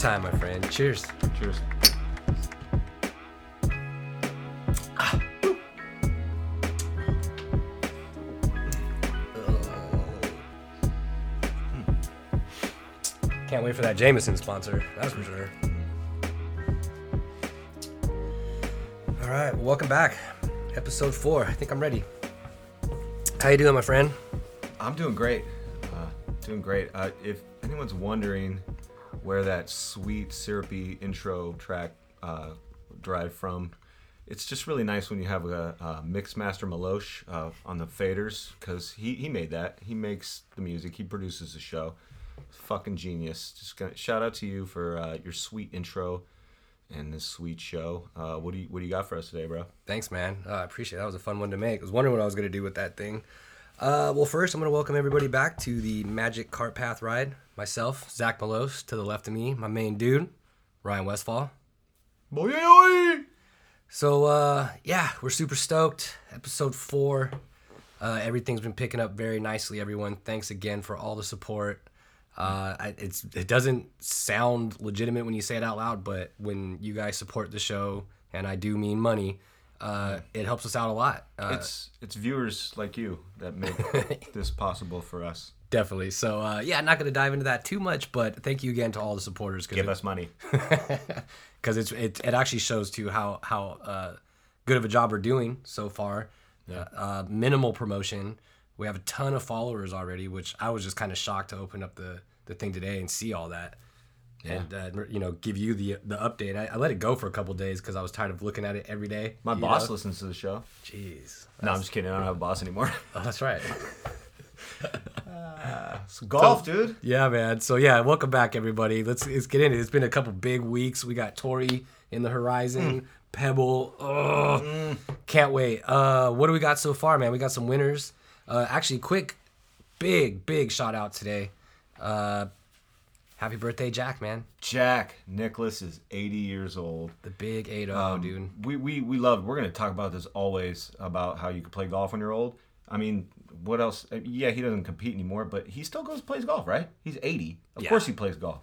time, my friend. Cheers. Cheers. Can't wait for that Jameson sponsor. That's for sure. All right, well, welcome back. Episode four. I think I'm ready. How you doing, my friend? I'm doing great. Uh, doing great. Uh, if anyone's wondering where that sweet, syrupy intro track uh, derived from, it's just really nice when you have a, a mix master Malosh uh, on the faders because he, he made that. He makes the music. He produces the show. Fucking genius. Just gonna shout out to you for uh, your sweet intro and this sweet show. Uh, what do you what do you got for us today, bro? Thanks, man. Uh, I appreciate it. That was a fun one to make. I was wondering what I was to do with that thing. Uh, well, first, I'm to welcome everybody back to the Magic Cart Path ride. Myself, Zach Malos, to the left of me, my main dude, Ryan Westfall. Boy, So, uh, yeah, we're super stoked. Episode four. Uh, everything's been picking up very nicely, everyone. Thanks again for all the support. Uh, I, it's it doesn't sound legitimate when you say it out loud, but when you guys support the show, and I do mean money, uh, it helps us out a lot. Uh, It's it's viewers like you that make this possible for us. Definitely. So, uh, yeah, not gonna dive into that too much, but thank you again to all the supporters Give because us money. because it's it, it actually shows too how how uh, good of a job we're doing so far. Yeah. Uh, minimal promotion. We have a ton of followers already, which I was just kind of shocked to open up the the thing today and see all that. And uh, you know, give you the the update. I, I let it go for a couple days because I was tired of looking at it every day. My boss know? listens to the show. Jeez. No, I'm just kidding. I don't have a boss anymore. Oh, that's right. It's golf, dude. Yeah, man. So yeah, welcome back, everybody. Let's let's get into it. It's been a couple big weeks. We got Torrey in the horizon, Pebble. Oh, can't wait. Uh, what do we got so far, man? We got some winners. Uh, actually, quick, big, big shout out today. Uh, happy birthday, Jack, man. Jack Nicklaus is 80 years old. The big 8 Um, dude. We we we love. We're gonna talk about this always about how you can play golf when you're old. I mean, what else? Uh, Yeah, he doesn't compete anymore, but he still goes and plays golf, right? He's 80. Of Yeah. course, he plays golf.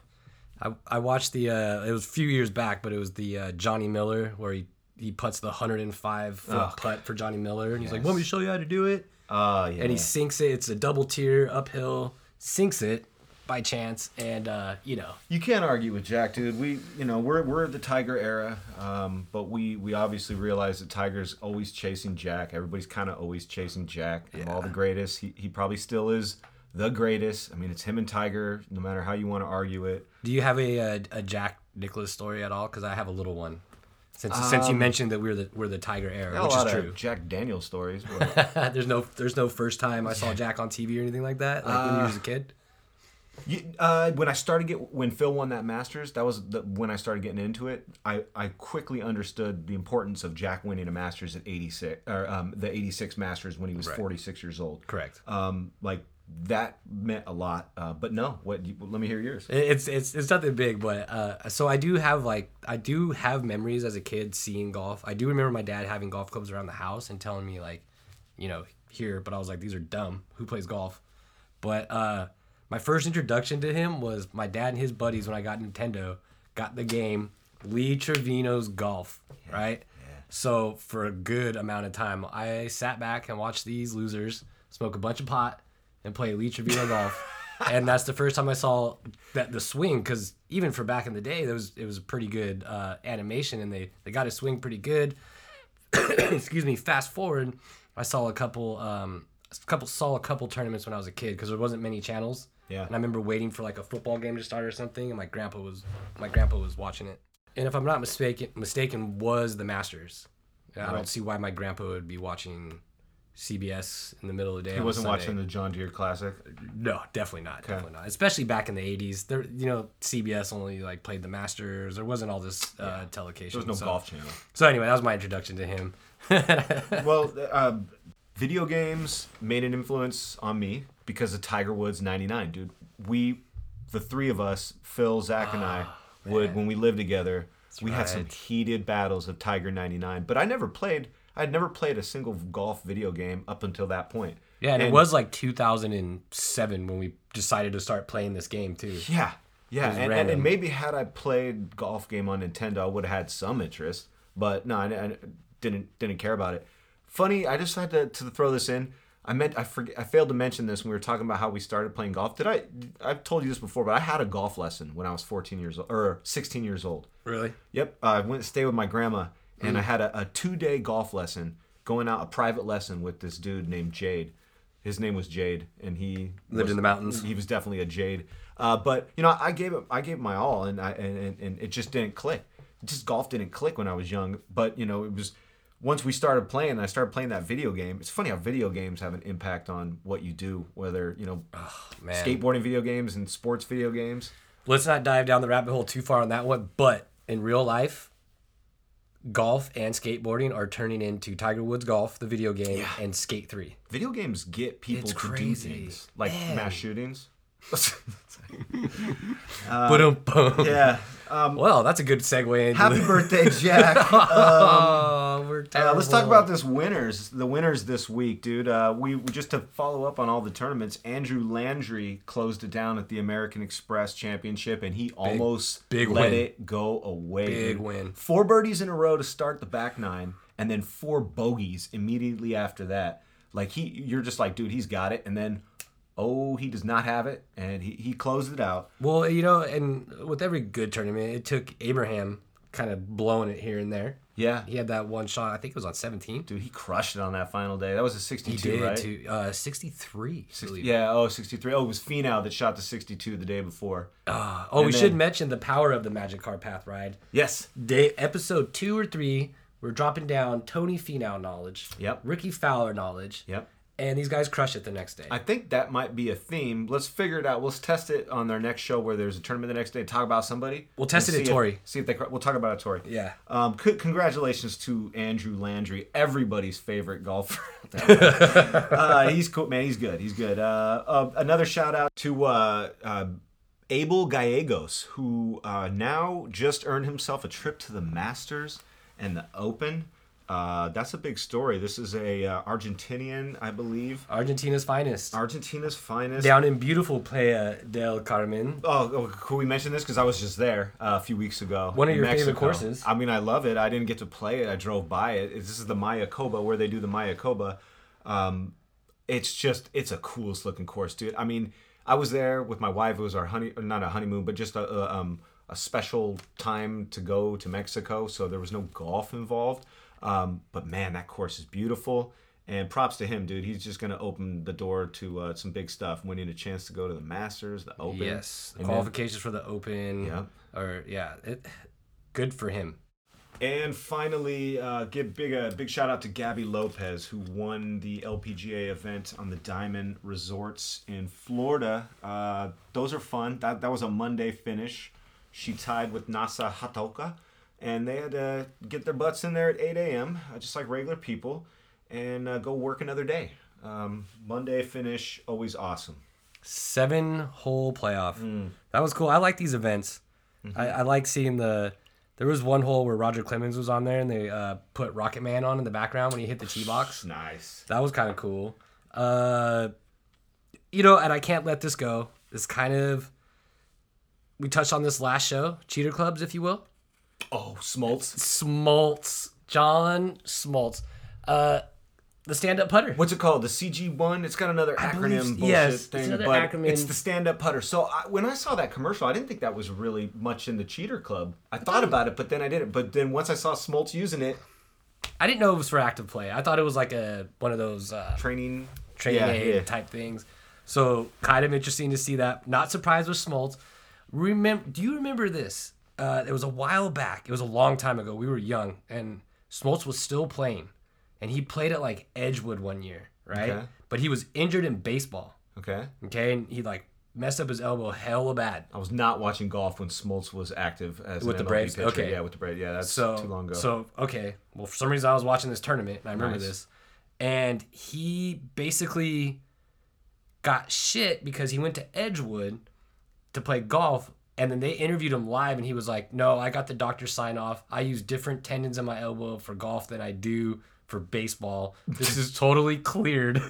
I, I watched the uh, it was a few years back, but it was the uh, Johnny Miller where he he puts the 105 foot Oh, putt for Johnny Miller, and he's like. "Want me to show you how to do it?" Uh, yeah. and he sinks it. It's a double tier uphill, sinks it by chance, and uh, you know, You can't argue with Jack, dude. We, you know, we're we're the Tiger era, um, but we we obviously realize that Tiger's always chasing Jack. Everybody's kind of always chasing Jack. Of all the greatest, he he probably still is the greatest. I mean, it's him and Tiger. No matter how you want to argue it. do you have a a, a Jack Nicklaus story at all? Because I have a little one. Since since you mentioned that we're the we're the Tiger era, which a lot is of true. Jack Daniel stories. There's no there's no first time I saw Jack on TV or anything like that, like when he was a kid. You, uh, when I started get when Phil won that Masters, that was the, when I started getting into it. I, I quickly understood the importance of Jack winning a Masters at 86 or um, the 86 Masters when he was 46 years old. Correct. um, like that meant a lot. Uh, but no, what? Let me hear yours. It's it's it's nothing big, but uh, so I do have like I do have memories as a kid seeing golf. I do remember my dad having golf clubs around the house and telling me like, you know, here. But I was like, these are dumb. Who plays golf? But uh, my first introduction to him was my dad and his buddies when I got Nintendo got the game Lee Trevino's Golf, right? So for a good amount of time, I sat back and watched these losers smoke a bunch of pot and play Lee Trevino golf. And that's the first time I saw that the swing, because even for back in the day, there was it was a pretty good uh, animation, and they they got his swing pretty good. Excuse me. Fast forward, I saw a couple um, couple saw a couple tournaments when I was a kid because there wasn't many channels. Yeah. And I remember waiting for like a football game to start or something, and my grandpa was my grandpa was watching it. And if I'm not mistaken, mistaken was the Masters. I Right. don't see why my grandpa would be watching CBS in the middle of the day. He wasn't watching the John Deere Classic. No, definitely not. Definitely not. Especially back in the '80s, there, you know, CBS only like played the Masters. There wasn't all this uh, telecation. There was no so. golf channel. So anyway, that was my introduction to him. well, uh, video games made an influence on me because of Tiger Woods '99, dude. We, the three of us, Phil, Zach, and ah, I, would when we lived together. we had some heated battles of Tiger '99, but I never played. I'd never played a single golf video game up until that point. Yeah, and, it was like 2007 when we decided to start playing this game too. Yeah, yeah, and, and, and maybe had I played golf game on Nintendo, I would have had some interest. But no, I, I didn't didn't care about it. Funny, I just had to, to throw this in. I meant I forget I failed to mention this when we were talking about how we started playing golf. Did I? I've told you this before, but I had a golf lesson when I was 14 years old or 16 years old. Really? Yep, I went to stay with my grandma, and I had a, a two day golf lesson, going out a private lesson with this dude named Jade. His name was Jade, and he Lived was- in the mountains. He was definitely a Jade. Uh, but you know, I gave it, I gave it my all, and I and, and, and it just didn't click. Just golf didn't click when I was young. But you know, it was once we started playing, and I started playing that video game. It's funny how video games have an impact on what you do, whether you know, Man. skateboarding video games and sports video games. Let's not dive down the rabbit hole too far on that one, but in real life, golf and skateboarding are turning into Tiger Woods Golf, the video game, Yeah. and Skate 3. Video games get people It's to crazy. do things like Man. mass shootings. Ba-dum-bum. yeah. Um, Well, that's a good segue into happy the- birthday, Jack. oh, we're Uh, let's talk about this winners. The winners this week, dude. Uh, we we- just to follow up on all the tournaments. Andrew Landry closed it down at the American Express Championship, and he almost big let win. it go away. Big dude. win. Four birdies in a row to start the back nine, and then four bogeys immediately after that. Like he, you're just like, dude, he's got it, and then. Oh, he does not have it, and he, he closed it out. Well, you know, and with every good tournament, it took Abraham kind of blowing it here and there. Yeah, He had that one shot, I think it was on 17. dude, he crushed it on that final day. That was a He 62, did right? to uh, 63. I believe. Yeah, oh, 63. Oh, it was Finau that shot the 62 the day before. Uh, oh, we And should mention the power of the Magic Cart Path ride. Yes. Day episode two or three, we're dropping down Tony Finau knowledge, Yep. Rickie Fowler knowledge, Yep. And these guys crush it the next day. I think that might be a theme. Let's figure it out. Let's test it on our next show where there's a tournament the next day. Talk about somebody. We'll test it at see if-. See if they. We'll talk about it, Torrey. Yeah. Um, c- congratulations to Andrew Landry, everybody's favorite golfer. uh, he's cool, man. He's good. He's good. Uh, uh, another shout out to uh, uh, Abel Gallegos, who uh, now just earned himself a trip to the Masters and the Open. Uh, that's a big story. This is a uh, Argentinian, I believe, Argentina's finest. Argentina's finest. Down in beautiful Playa del Carmen. Oh, oh, could we mention this? Because I was just there uh, a few weeks ago. One of your favorite courses. I mean, I love it. I didn't get to play it. I drove by it. This is the Mayakoba, where they do the Mayakoba. Um, it's just, it's a coolest looking course, dude. I mean, I was there with my wife. It was our honey, not a honeymoon, but just a, a, um, a special time to go to Mexico. So there was no golf involved. Um, but man, that course is beautiful. And props to him, dude. He's just going to open the door to uh, some big stuff, winning a chance to go to the Masters, the Open. Yes. Then- Qualifications for the Open. Yeah. Or, yeah. It, good for him. And finally, uh, give big a big shout out to Gaby Lopez, who won the LPGA event on the Diamond Resorts in Florida. Uh, those are fun. That that was a Monday finish. She tied with Nasa Hataoka, and they had to get their butts in there at 8 a.m. Uh, just like regular people, and uh, go work another day. Um, Monday finish, always awesome. Seven hole playoff. Mm. That was cool. I like these events. Mm-hmm. I, I like seeing the. There was one hole where Roger Clemens was on there, and they uh, put Rocket Man on in the background when he hit the tee box. Nice. That was kind of cool. Uh, you know, and I can't let this go. This kind of. We touched on this last show, cheater clubs, if you will. Oh, Smoltz. Smoltz, John Smoltz, uh, the stand-up putter. What's it called? The CG one? It's got another I acronym believe- bullshit yes, it's thing, another but acronym. it's the stand-up putter. So I, when I saw that commercial, I didn't think that was really much in the cheater club. I thought about it, but then I didn't. But then once I saw Smoltz using it, I didn't know it was for active play. I thought it was like a one of those uh, training, training yeah, aid yeah. type things. So kind of interesting to see that. Not surprised with Smoltz. Remember? Do you remember this? Uh, it was a while back. It was a long time ago. We were young, and Smoltz was still playing, and he played at like Edgewood one year, right? Okay. But he was injured in baseball. Okay, Okay, and he like messed up his elbow hella bad. I was not watching golf when Smoltz was active as With an the MLB Braves? pitcher. Okay. yeah, with the Braves. Yeah, that's so too long ago. So okay, well for some reason I was watching this tournament and I remember Nice. this, and he basically got shit because he went to Edgewood to play golf, and then they interviewed him live, and he was like, "No, I got the doctor sign off. I use different tendons in my elbow for golf than I do for baseball. This is totally cleared."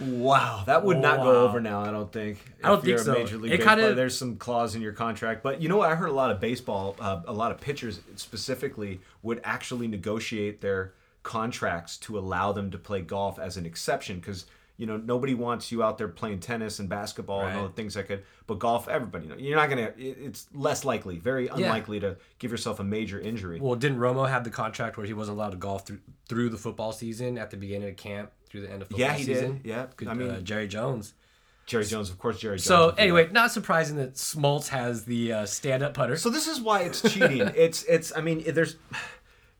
Wow, that would not Wow. go over now. I don't think. I don't If you're think a so. Major League It kinda- there's some clause in your contract, but you know what? I heard a lot of baseball, uh, a lot of pitchers specifically would actually negotiate their contracts to allow them to play golf as an exception because you know nobody wants you out there playing tennis and basketball and all the things that could. But golf, everybody, you know, you're not gonna. It's less likely, very unlikely to give yourself a major injury. Well, didn't Romo have the contract where he wasn't allowed to golf through through the football season at the beginning of camp through the end of football Yeah, he did. season? Yeah. Good, I mean- uh, Jerry Jones. Jerry Jones, of course, Jerry Jones. So anyway, not surprising that Smoltz has the uh, stand-up putter. So this is why it's cheating. it's it's. I mean, there's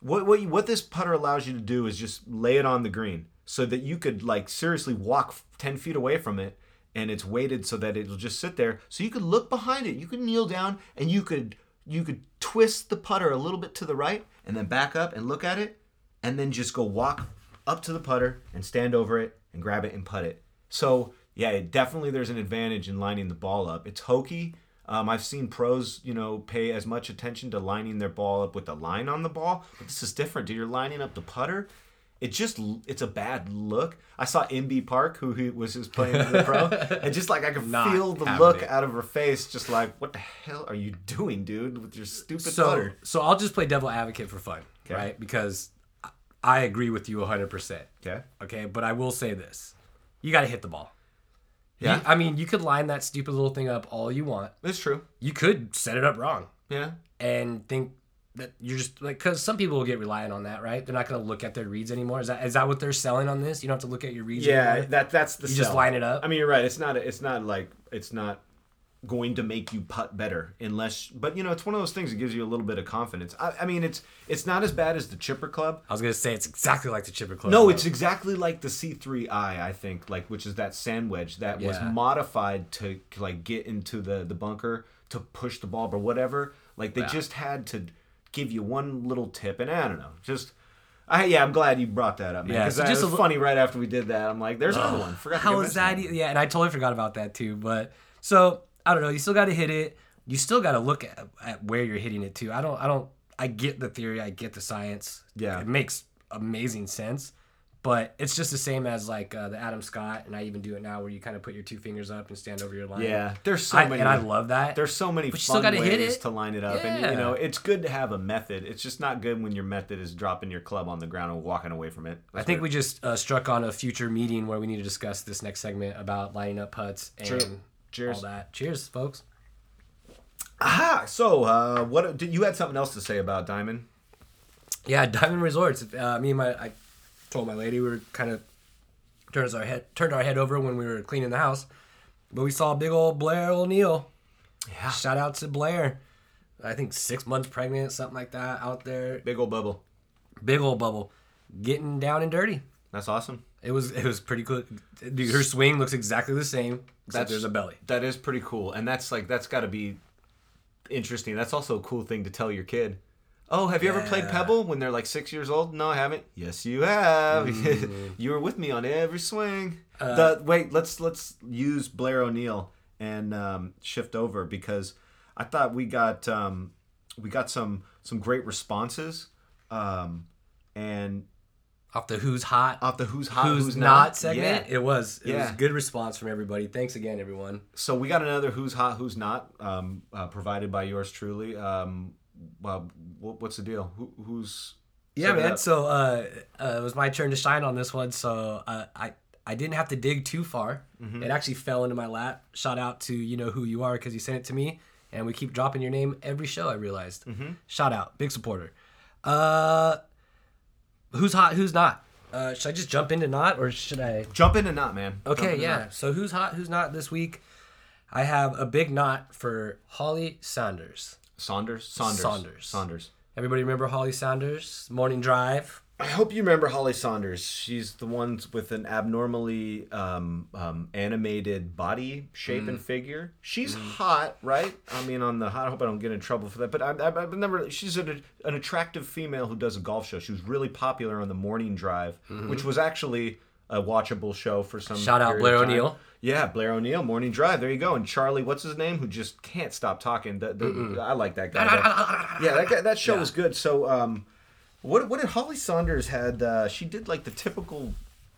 what what you, what this putter allows you to do is just lay it on the green so that you could like seriously walk ten feet away from it, and it's weighted so that it'll just sit there. So you could look behind it. You could kneel down and you could you could twist the putter a little bit to the right and then back up and look at it, and then just go walk up to the putter and stand over it and grab it and putt it. So yeah, it, definitely there's an advantage in lining the ball up. It's hokey. Um, I've seen pros, you know, pay as much attention to lining their ball up with the line on the ball, but this is different. Dude, you're lining up the putter. It just it's a bad look. I saw Inbee Park, who he was just playing a pro, and just like I could Not feel the look it. out of her face, just like what the hell are you doing, dude, with your stupid so so I'll just play devil advocate for fun, Okay. right? Because I- agree with you 100%. Okay. Okay, but I will say this. You got to hit the ball. Yeah. You- I mean, you could line that stupid little thing up all you want. It's true. You could set it up wrong Yeah. and think that you're just like cuz some people will get reliant on that, right? They're not going to look at their reads anymore. Is that is that what they're selling on this? You don't have to look at your reads Yeah, anymore? that that's the You just line it up? I mean, you're right. It's not. It's not like it's not going to make you putt better unless. But you know, it's one of those things that gives you a little bit of confidence. I, I mean, it's it's not as bad as the chipper club. I was going to say it's exactly like the chipper club. No, it's exactly like the C3i, I think, like which is that sand wedge that was modified to like get into the the bunker to push the ball or whatever. Like they Yeah. just had to give you one little tip, and I don't know, just. I, yeah, I'm glad you brought that up, man. Yeah, so it just was funny right after we did that. I'm like, "There's another one." Forgot. How was that? e- Yeah, and I totally forgot about that too. But so I don't know. You still got to hit it. You still got to look at, at where you're hitting it to. I don't. I don't. I get the theory. I get the science. Yeah. it makes amazing sense. But it's just the same as like uh, the Adam Scott, and I even do it now, where you kind of put your two fingers up and stand over your line. Yeah, there's so I, many. and I love that. there's so many But fun ways hit it. to line it up, and you know it's good to have a method. It's just not good when your method is dropping your club on the ground and walking away from it. I think we just uh, struck on a future meeting where we need to discuss this next segment about lining up putts and True. Cheers. all that. Cheers, folks. Aha! So, uh, what did you had something else to say about Diamond? Yeah, Diamond Resorts. Uh, me and my, I told my lady we were kind of turned our head turned our head over when we were cleaning the house, but we saw big old Blair O'Neal. Yeah, Shout out to Blair. I think six months pregnant, something like that, out there. big old bubble. Big old bubble, getting down and dirty. That's awesome. It was it was pretty cool. Dude, her swing looks exactly the same, except That's- there's a belly. That is pretty cool, and that's like that's got to be interesting. That's also a cool thing to tell your kid. Oh, have you ever played Pebble when they're like six years old? No, I haven't. Yes, you have. Mm. you were with me on every swing. Uh, the wait, let's let's use Blair O'Neal and um, shift over because I thought we got um, we got some some great responses, um, and Off the who's hot, off the who's hot, who's, who's, not, segment. Yeah. It was it was Yeah. good response from everybody. Thanks again, everyone. So we got another who's hot, who's not, um, uh, provided by yours truly. Um, well, what, what's the deal? Who, who's Yeah, man. up? So uh, uh, it was my turn to shine on this one. So uh, I I didn't have to dig too far. Mm-hmm. It actually fell into my lap. Shout out to you know who you are because you sent it to me, and we keep dropping your name every show. I realized. Mm-hmm. Shout out, big supporter. Uh, who's hot? Who's not? Uh, should I just jump into not or should I? Jump in a knot, man. Okay, yeah. knot. So who's hot? Who's not this week? I have a big knot for Holly Sonders. Sonders, Sonders, Sonders. Sonders. Everybody remember Holly Sonders? Morning Drive. I hope you remember Holly Sonders. She's the one with an abnormally um, um, animated body shape Mm. and figure. She's hot, right? I mean, on the hot. I hope I don't get in trouble for that. But I, I, I've never. She's an, an attractive female who does a golf show. She was really popular on the Morning Drive, which was actually a watchable show for some. Mm-hmm. Shout out Blair. O'Neal. Yeah, Blair O'Neal, Morning Drive. There you go. And Charlie, what's his name? Who just can't stop talking. The, the, I like that guy. Yeah, that guy, that show Yeah. was good. So, um, what what did Holly Sonders had? Uh, she did like the typical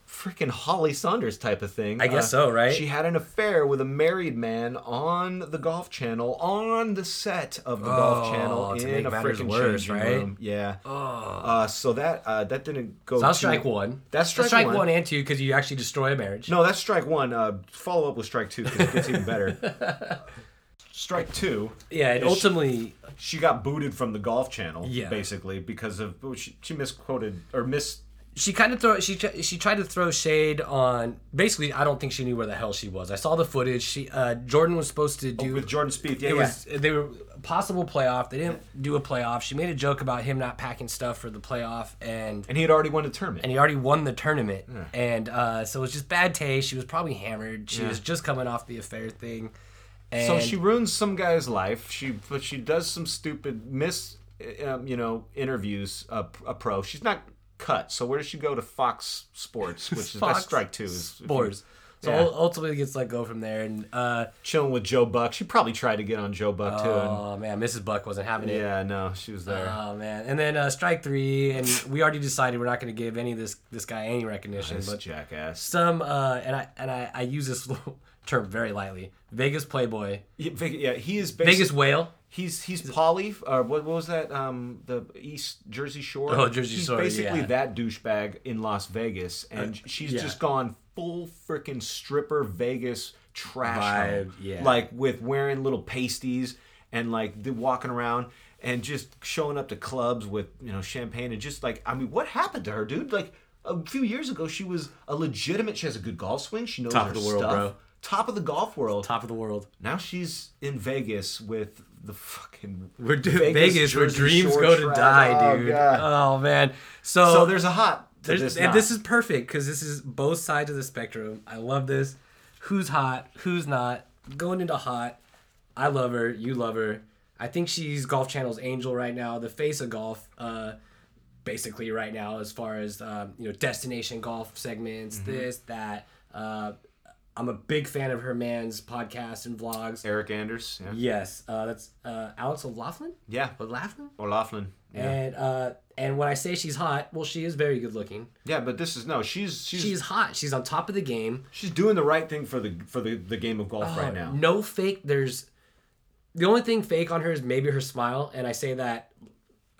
freaking Holly Sonders type of thing. I guess so, right? She had an affair with a married man on the Golf Channel, on the set of the Golf Oh, Channel to in a freaking worse, changing right? room. Yeah. Uh, so that uh, that didn't go. So that's strike one. That's strike, strike one. one and two because you actually destroy a marriage. No, that's strike one. Uh, follow up with strike two because it gets even better. strike two. Yeah, and Is she- ultimately, she got booted from the Golf Channel, Yeah. basically because of oh, she, she misquoted or mis. She kind of throw she she tried to throw shade on. Basically, I don't think she knew where the hell she was. I saw the footage. She uh, Jordan was supposed to do. with Jordan Spieth. Yeah, it yeah. was they were possible playoff. They didn't do a playoff. She made a joke about him not packing stuff for the playoff, and and he had already won the tournament. and he already won the tournament. And uh, so it was just bad taste. She was probably hammered. She Yeah. was just coming off the affair thing. And so she ruins some guy's life. She but she does some stupid miss, um, you know, interviews. A, a pro. She's not cut. So where does she go to Fox Sports, which is that's Fox strike two. Is Sports. So Yeah. ultimately gets let go from there. And uh, chilling with Joe Buck. She probably tried to get on Joe Buck too. and- oh man, Mrs. Buck wasn't having it. yeah, no, she was there. Oh man, and then uh, strike three, and we already decided we're not going to give any of this this guy any recognition. this but jackass. some, uh, and I and I, I use this term very lightly. Vegas Playboy, Yeah, yeah, he is basically, Vegas Whale. He's he's Pauly. Uh, what, what was that? Um, the East Jersey Shore. Oh, Jersey he's Shore, basically yeah. that douchebag in Las Vegas, and she's yeah. just gone full freaking stripper Vegas trash Vibe, home. yeah. Like with wearing little pasties and like the walking around and just showing up to clubs with you know champagne and just like I mean, what happened to her, dude? Like a few years ago, she was a legitimate. She has a good golf swing. She knows Top her of the world, stuff. bro. Top of the golf world. Top of the world. Now she's in Vegas with the fucking We're doing Vegas, where dreams go to die, Oh, dude. God. Oh man. So, so there's a hot there's, this. and not. this is perfect because this is both sides of the spectrum. I love this. Who's hot? Who's not? Going into hot. I love her. You love her. I think she's Golf Channel's angel right now, the face of golf. Uh, basically right now, as far as um, you know, destination golf segments, Mm-hmm. this that. Uh, I'm a big fan of her man's podcast and vlogs. Erik Anders. Yeah. Yes, uh, that's uh, Alex O'Laughlin. Yeah. O'Laughlin. O'Laughlin. Yeah. And uh, and when I say she's hot, well, she is very good looking. yeah, but this is no. She's she's She's hot. She's on top of the game. She's doing the right thing for the for the, the game of golf right Uh, now. No fake. There's the only thing fake on her is maybe her smile, and I say that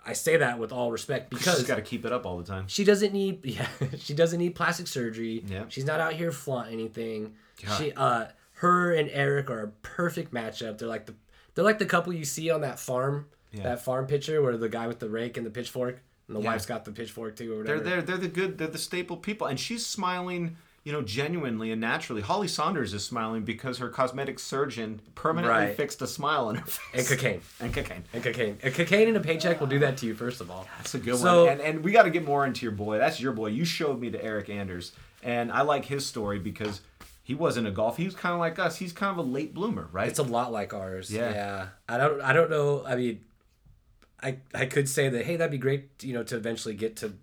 I say that with all respect because She's got to keep it up all the time. she doesn't need yeah she doesn't need plastic surgery. Yeah. She's not out here flaunting anything. God. She uh her and Erik are a perfect matchup. They're like the they're like the couple you see on that farm Yeah. that farm picture where the guy with the rake and the pitchfork and the Yeah. wife's got the pitchfork too or whatever. They're they're they're the good. They're the staple people, and she's smiling. You know, genuinely and naturally. Holly Sonders is smiling because her cosmetic surgeon permanently Right. fixed a smile on her face. and cocaine. And cocaine. And cocaine. And cocaine and a paycheck will do that to you, first of all. That's a good So- one. And, and we got to get more into your boy. That's your boy. You showed me to Erik Anders, and I like his story because he wasn't a golf. He was kind of like us. He's kind of a late bloomer, right? It's a lot like ours. Yeah. Yeah. I don't I don't know. I mean I I could say that hey, that'd be great, you know, to eventually get to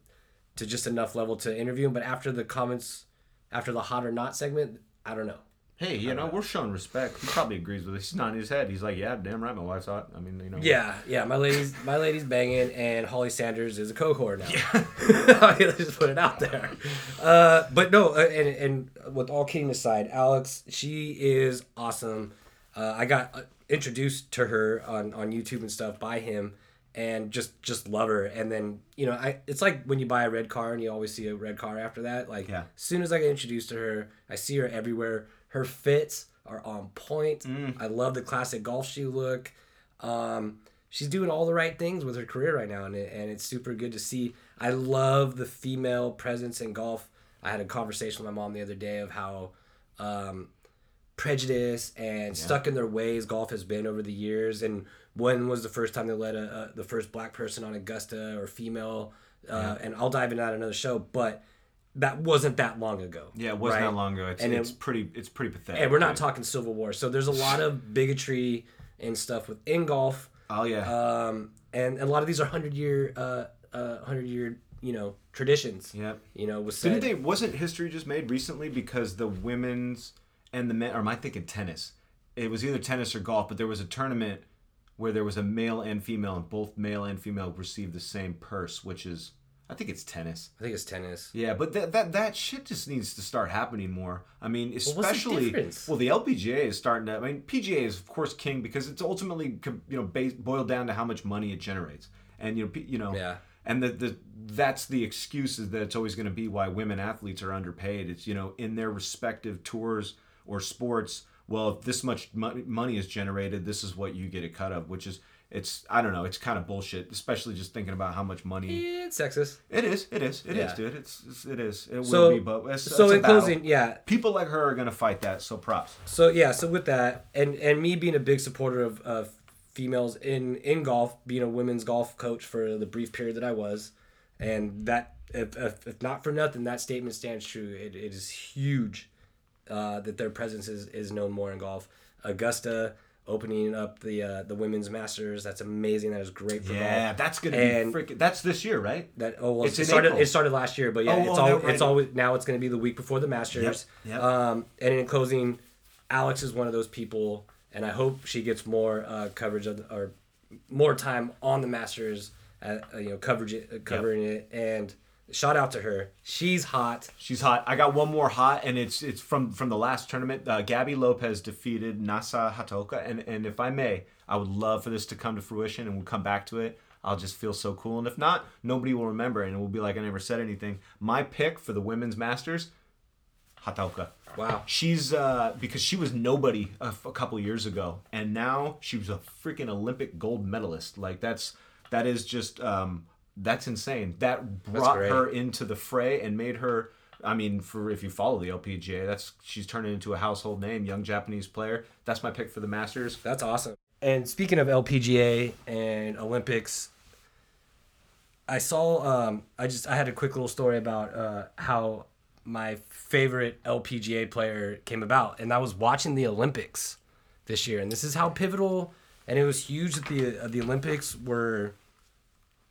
to just enough level to interview him, but after the comments after the hot or not segment, I don't know. Hey, you know, we're showing respect. He probably agrees with us. He's not nodding his head. He's like, yeah, damn right, my wife's hot. I mean, you know. Yeah, yeah. My lady's my lady's banging, and Holly Sonders is a co-core now. Yeah, let's just put it out there. Uh, but no, uh, and and with all kidding aside, Alex, she is awesome. Uh, I got uh, introduced to her on on YouTube and stuff by him, and just just love her. And then you know, I it's like when you buy a red car and you always see a red car after that. Like Yeah. as soon as I get introduced to her, I see her everywhere. Her fits are on point. I love the classic golf shoe look. Um, she's doing all the right things with her career right now, and, it, and it's super good to see. I love the female presence in golf. I had a conversation with my mom the other day of how um, prejudice and stuck in their ways golf has been over the years, and when was the first time they let a, a the first black person on Augusta or female? Uh, And I'll dive into that another show, but that wasn't that long ago. Yeah, it wasn't right? that long ago. It's, And it- it's pretty. It's pretty pathetic. And we're not right? talking Civil War, so there's a lot of bigotry and stuff within golf. Oh yeah. Um, and a lot of these are hundred year, uh, uh, hundred year, you know, traditions. Yep. You know, was Didn't they? Wasn't history just made recently because the women's and the men? Or am I thinking tennis? It was either tennis or golf, but there was a tournament where there was a male and female, and both male and female received the same purse, which is I think it's tennis. I think it's tennis. Yeah, but that that that shit just needs to start happening more. I mean, what's the especially well, the LPGA is starting to. I mean, PGA is of course king because it's ultimately you know based, boiled down to how much money it generates, and you know you know Yeah. and the, the that's the excuse is that it's always going to be why women athletes are underpaid. It's you know in their respective tours or sports. Well, if this much money is generated, this is what you get a cut of, which is it's I don't know, it's kind of bullshit. Especially just thinking about how much money. It's sexist. It is, it is, it is, Yeah. dude. It's, it's it is. It So- will be, but it's, So it's a in closing, yeah. people like her are gonna fight that. So props. So yeah, so with that, and and me being a big supporter of, of females in in golf, being a women's golf coach for the brief period that I was, and that if, if, if not for nothing, that statement stands true. It, it is huge uh, that their presence is, is known more in golf. Augusta opening up the uh, the women's masters. That's amazing. That is great for Yeah, golf. that's gonna And- be freaking. That's this year, right? That oh well, It's it started April. it started last year, but yeah, Oh, it's oh, all no, right. it's always now it's going to be the week before the Masters. Yep, yep. Um, and in closing, Alex is one of those people, and I hope she gets more uh, coverage of or more time on the Masters, uh, uh, you know, coverage it, uh, covering it, and shout out to her. She's hot. She's hot. I got one more hot, and it's it's from from the last tournament. Uh, Gaby Lopez defeated Nasa Hataoka, and and if I may, I would love for this to come to fruition, and we'll come back to it. I'll just feel so cool, and if not, nobody will remember, and it will be like I never said anything. My pick for the women's masters, Hataoka. Wow. She's uh, because she was nobody a, f- a couple years ago, and now she was a freaking Olympic gold medalist. Like that's that is just um, that's insane. That brought her into the fray and made her. I mean, for if you follow the LPGA, that's she's turning into a household name, young Japanese player. That's my pick for the Masters. That's awesome. And speaking of LPGA and Olympics, I saw. Um, I just I had a quick little story about uh, how my favorite LPGA player came about, and I was watching the Olympics this year, and this is how pivotal. And it was huge that the uh, the Olympics were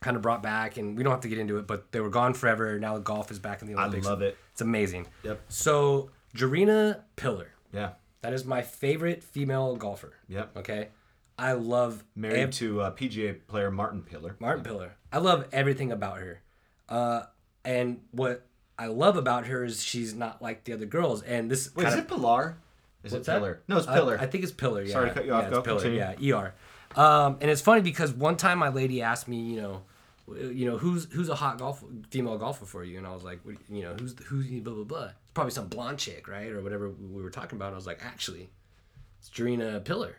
kind of brought back, and we don't have to get into it, but they were gone forever. Now golf is back in the Olympics. I love it. It's amazing. Yep. So Gerina Piller, Yeah. that is my favorite female golfer. Yep. Okay. I love Married ev- to uh, PGA player Martin Piller. Martin Piller. I love everything about her. Uh, and what I love about her is she's not like the other girls. And this Wait, is it Pilar? Is it that? Piller? No, it's Uh, Piller. I think it's Piller. Yeah. Sorry to cut you off. Yeah, Go, it's Piller. continue. Yeah, ER. Um, and it's funny because one time my lady asked me, you know, you know, who's who's a hot golf female golfer for you? And I was like, what, you know, who's who's blah blah blah. It's probably some blonde chick, right, or whatever we were talking about. And I was like, actually, it's Gerina Piller.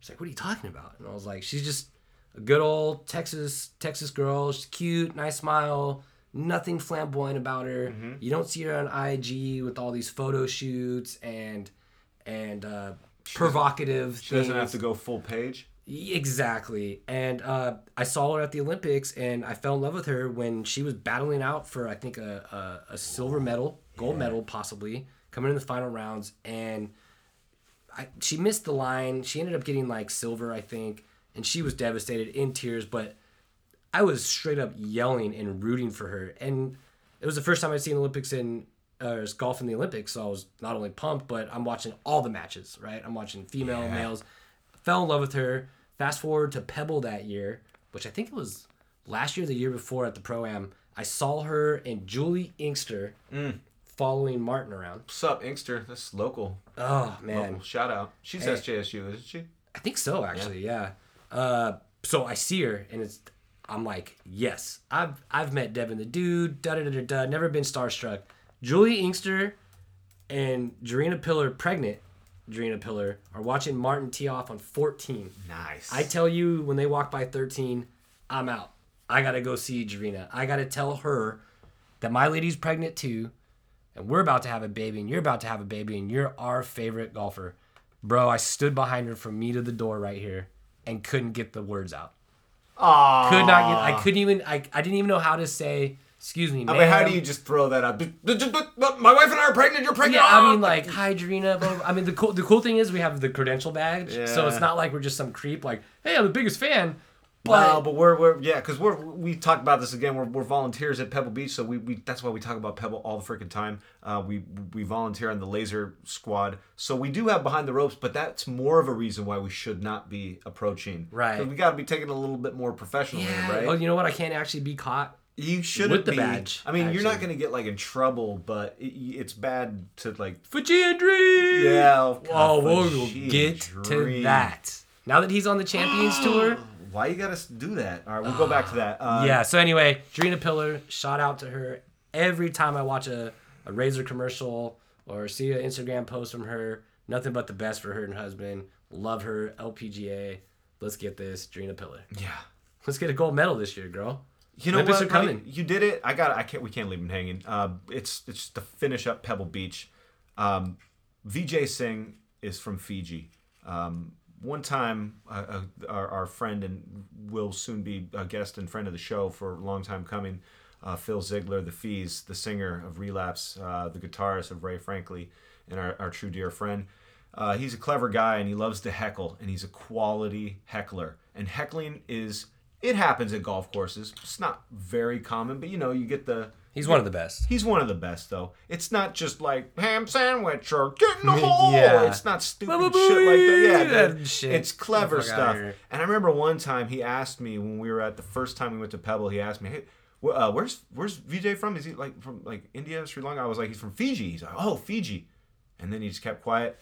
She's like, what are you talking about? And I was like, she's just a good old Texas Texas girl. She's cute, nice smile, nothing flamboyant about her. Mm-hmm. You don't see her on IG with all these photo shoots and and uh, provocative. she doesn't have to go full page. Exactly. And uh, I saw her at the Olympics and I fell in love with her when she was battling out for, I think, a, a, a silver medal, gold medal, possibly, coming in the final rounds. And I, she missed the line. She ended up getting like silver, I think. And she was devastated in tears. But I was straight up yelling and rooting for her. And it was the first time I'd seen Olympics in uh, golf in the Olympics. So I was not only pumped, but I'm watching all the matches, right? I'm watching female, Yeah. males. Fell in love with her. Fast forward to Pebble that year, which I think it was last year, the year before at the Pro Am. I saw her and Juli Inkster following Martin around. What's up, Inkster? That's local. Oh man, Local. Shout out. She's Hey. SJSU, isn't she? I think so actually, yeah. Uh, so I see her and it's I'm like, yes, I've I've met Devin the dude, da da da da da, never been starstruck. Juli Inkster and Gerina Piller, pregnant Gerina Piller, are watching Martin tee off on 14. Nice. I tell you, when they walk by 13, I'm out. I gotta go see Drina. I gotta tell her that my lady's pregnant too, and we're about to have a baby, and you're about to have a baby, and you're our favorite golfer. Bro, I stood behind her from me to the door right here and couldn't get the words out. Aww. Could not get I couldn't even I, I didn't even know how to say, excuse me, I mean, how do you just throw that out? My wife and I are pregnant. You're pregnant. Yeah, I mean, like, hi, blah, blah. I mean, the cool, the cool thing is we have the credential badge, so it's not like we're just some creep. Like, hey, I'm the biggest fan. But no, but we're we're yeah, because we're we talked about this again. We're, we're volunteers at Pebble Beach, so we, we that's why we talk about Pebble all the freaking time. Uh, we we volunteer on the laser squad, so we do have behind the ropes, but that's more of a reason why we should not be approaching. Right, we got to be taking a little bit more professionally, Yeah. right? Oh, you know what? I can't actually be caught You shouldn't With the be. badge, I mean, you're not going to get like in trouble, but it, it's bad to like. Fuji Dream. Yeah. oh, Oh, God, we'll Fuji get to that. Now that he's on the Champions Tour. Why you gotta do that? All right, we'll go back to that. Uh, yeah. So anyway, Drina Piller, shout out to her. Every time I watch a, a Razor commercial or see an Instagram post from her, nothing but the best for her and husband. Love her. LPGA. Let's get this, Drina Piller. Yeah. Let's get a gold medal this year, girl. You know what? You did it. I got. I can't. We can't leave him hanging. Uh, it's it's to finish up Pebble Beach. Um, Vijay Singh is from Fiji. Um, one time, uh, uh, our, our friend and will soon be a guest and friend of the show for a long time coming, uh, Phil Ziegler, the Fees, the singer of Relapse, uh, the guitarist of Ray Frankly, and our, our true dear friend. Uh, he's a clever guy and he loves to heckle, and he's a quality heckler. And heckling is it happens at golf courses. It's not very common, but you know, you get the. He's one of the best. He's one of the best, though. It's not just like ham sandwich or get in the hole. Yeah. It's not stupid shit like that. Yeah, that that- shit. it's clever Get the fuck outta stuff. And I remember one time he asked me when we were at the first time we went to Pebble. He asked me, "Hey, wh- uh, where's where's Vijay from? Is he like from like India, Sri Lanka?" I was like, "He's from Fiji." He's like, "Oh, Fiji," and then he just kept quiet.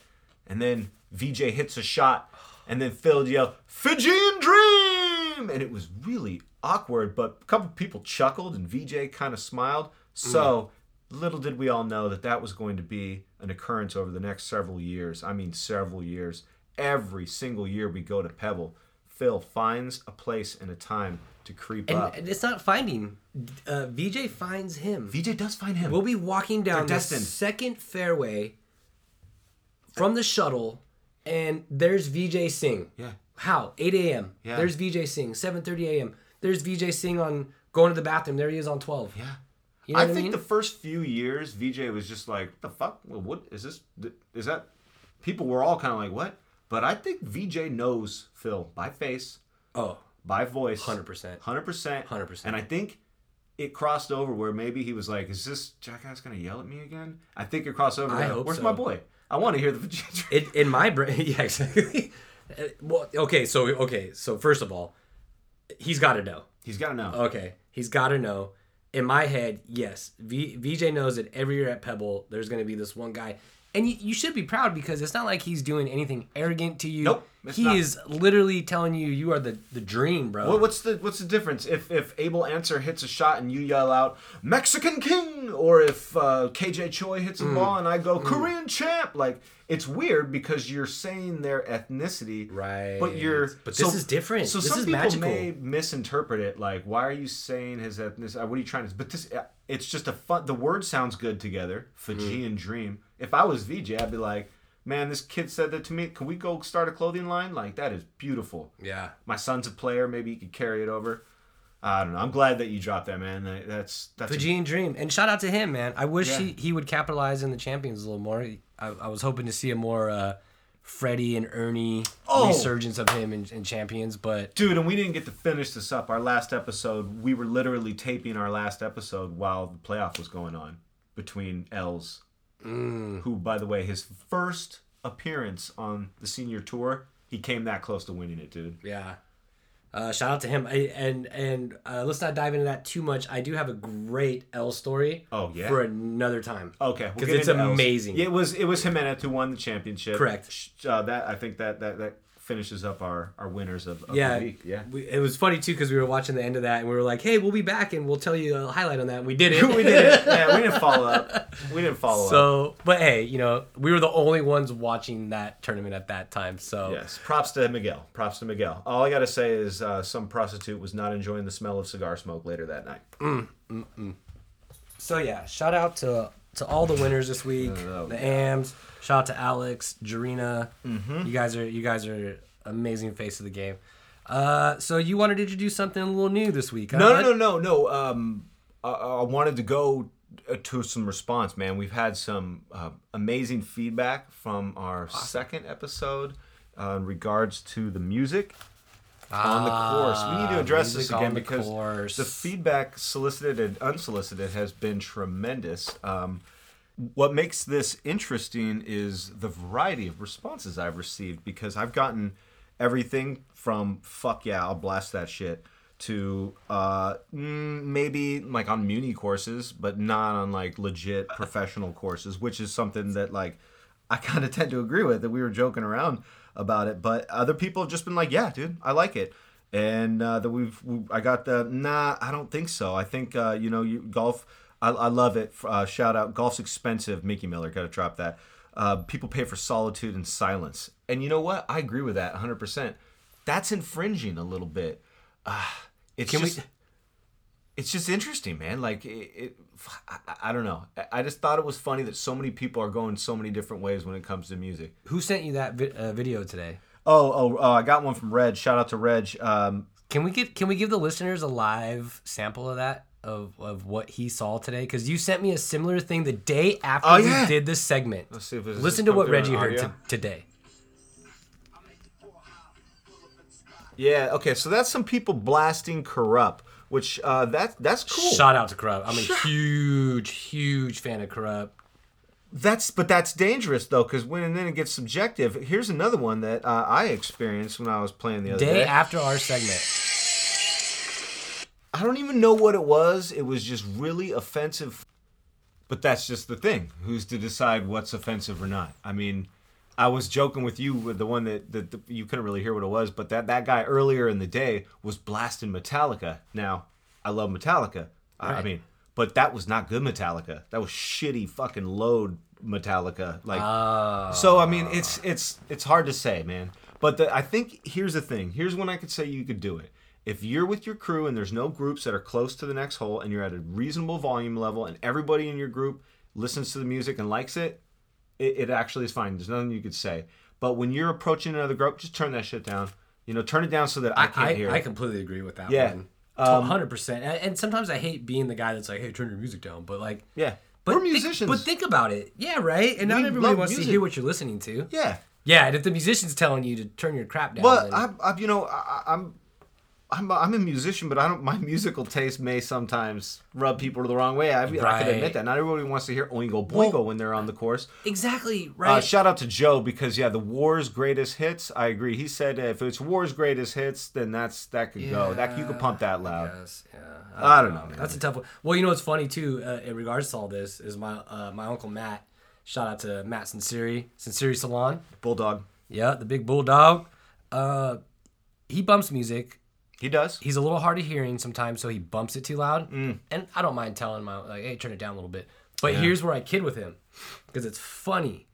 And then Vijay hits a shot, and then Phil yelled, "Fijian Dream!" And it was really awkward, but a couple people chuckled, and Vijay kind of smiled. So little did we all know that that was going to be an occurrence over the next several years. I mean, several years. Every single year we go to Pebble, Phil finds a place and a time to creep And, up. and it's not finding. Uh, Vijay finds him. Vijay does find him. We'll be walking down the second fairway from the shuttle, and there's Vijay Singh. yeah. How? 8 a.m. Yeah. There's Vijay Singh. 7:30 a.m. There's Vijay Singh on going to the bathroom. There he is on 12. Yeah. You know I what I think mean? the first few years, Vijay was just like, "The fuck? What is this? Is that?" People were all kind of like, "What?" But I think Vijay knows Phil by face, Oh, by voice, 100%. hundred percent, 100%. And I think it crossed over where maybe he was like, "Is this jackass gonna yell at me again?" I think it crossed over. I like, hope Where's so. my boy? I want to hear the in, in my brain, yeah, exactly. Uh, well, okay, so okay, so first of all, he's got to know. He's got to know. Okay, he's got to know. In my head, yes, v, Vijay knows that every year at Pebble, there's going to be this one guy, and you, you should be proud because it's not like he's doing anything arrogant to you. Nope, he not. is literally telling you you are the the dream, bro. What, what's the what's the difference if if Abel Ancer hits a shot and you yell out Mexican King, or if uh, KJ Choi hits a Mm. ball and I go Korean champ? Like it's weird because you're saying their ethnicity, Right. But you're But this is different. So This some is people magical. may misinterpret it like, why are you saying his ethnicity? What are you trying to? But this, uh, it's just a fun. The word sounds good together. Fijian Mm. dream. If I was Vijay, I'd be like. Man, this kid said that to me. Can we go start a clothing line? Like that is beautiful yeah. my son's a player. Maybe he could carry it over. I don't know. I'm glad that you dropped that, man. That- That's that's. a- Fijian Dream. And shout out to him, man. I wish Yeah. he, he would capitalize in the champions a little more. I, I was hoping to see a more uh, Freddie and Ernie Oh. resurgence of him in, in champions, but Dude, and we didn't get to finish this up. Our last episode, we were literally taping our last episode while the playoff was going on between Els, Mm. who, by the way, his first appearance on the senior tour, he came that close to winning it, dude. yeah. Uh, shout out to him. I, and and uh, let's not dive into that too much. I do have a great L story. Oh, yeah? For another time. Okay, we'll 'Cause get it's amazing. Yeah, it was it was Jimenez who won the championship. Correct. Uh, that I think that that that finishes up our our winners of, of Yeah, the week. Yeah. We, it was funny too because we were watching the end of that and we were like, "Hey, we'll be back and we'll tell you a highlight on that." And we did it. we did it. Yeah, we didn't follow up. We didn't follow up. So, but hey, you know, we were the only ones watching that tournament at that time. So, Yes, props to Miguel. Props to Miguel. All I gotta say is uh, some prostitute was not enjoying the smell of cigar smoke later that night. Mm, mm, mm. so yeah, shout out to to all the winners this week. Oh, the AMs. Shout out to Alex, Gerina. You guys are you guys are amazing face of the game. Uh, so you wanted to introduce something a little new this week? huh, No, no, no, no, no. Um, I, I wanted to go uh, to some response, man. We've had some uh, amazing feedback from our second episode uh, in regards to the music on the course. We need to Ah, address this again the because course. the feedback, solicited and unsolicited, has been tremendous. Um, what makes this interesting is the variety of responses I've received because I've gotten everything from "fuck yeah, I'll blast that shit" to uh, mm, maybe like on muni courses, but not on like legit professional courses, which is something that like I kind of tend to agree with. That we were joking around about it, but other people have just been like, "Yeah, dude, I like it." And uh, that we've, we, I got the nah. I don't think so. I think uh, you know, you golf. I, I love it. Uh, shout out, golf's expensive. Mickey Miller, got to drop that. Uh, people pay for solitude and silence, and you know what? I agree with that 100. percent That's infringing a little bit. Uh, it's Can we- just, it's just interesting, man. Like it, it I, I don't know. I- I just thought it was funny that so many people are going so many different ways when it comes to music. Who sent you that vi- uh, video today? Oh, oh, oh! I got one from Reg. Shout out to Reg. Um, Can we get can we give the listeners a live sample of that of, of what he saw today? Because you sent me a similar thing the day after Oh, we did this segment. Let's see if this Listen to what Reggie heard t- today. yeah. Okay. So that's some people blasting corrupt, which uh, that that's cool. Shout out to Corrupt. I'm a huge, huge fan of Corrupt. That's but that's dangerous though, because when and then it gets subjective. Here's another one that uh, I experienced when I was playing the other Day day. after our segment. I don't even know what it was. It was just really offensive. But that's just the thing. Who's to decide what's offensive or not? I mean, I was joking with you with the one that, that, that you couldn't really hear what it was, but that, that guy earlier in the day was blasting Metallica. Now, I love Metallica. I, I mean, but that was not good Metallica. That was shitty fucking load Metallica. Like Uh, so I mean, it's it's it's hard to say, man. But the, I think here's the thing. Here's when I could say you could do it. If you're with your crew and there's no groups that are close to the next hole and you're at a reasonable volume level and everybody in your group listens to the music and likes it, it, it actually is fine. There's nothing you could say. But when you're approaching another group, just turn that shit down. You know, turn it down so that I, I, can't I, hear. I completely agree with that Yeah. one. Um, hundred percent. And, sometimes I hate being the guy that's like, "Hey, turn your music down," but like, yeah. but We're think- musicians. but think about it. Yeah, right. And not We everybody wants to hear what you're listening to. yeah. Yeah, and if the musician's telling you to turn your crap down, But then- I'm, I'm, you know, I, I'm, I'm, I'm a musician, but I don't. My musical taste may sometimes rub people the wrong way. I, I can admit that. Not everybody wants to hear Oingo Boingo Well, when they're on the course. exactly right. Uh, shout out to Joe because yeah, the War's greatest hits. I agree. He said if it's War's greatest hits, then that's that could go. That you could pump that loud. Yes, yeah. I don't know, man. That's a tough one. Well, you know what's funny too, uh, in regards to all this, is my uh, my uncle Matt. Shout out to Matt Sinceri, Sinceri Salon. Bulldog. Yeah, the big bulldog. Uh, he bumps music. He does. He's a little hard of hearing sometimes, so he bumps it too loud. Mm. And I don't mind telling my like, hey, turn it down a little bit. But here's where I kid with him, because it's funny.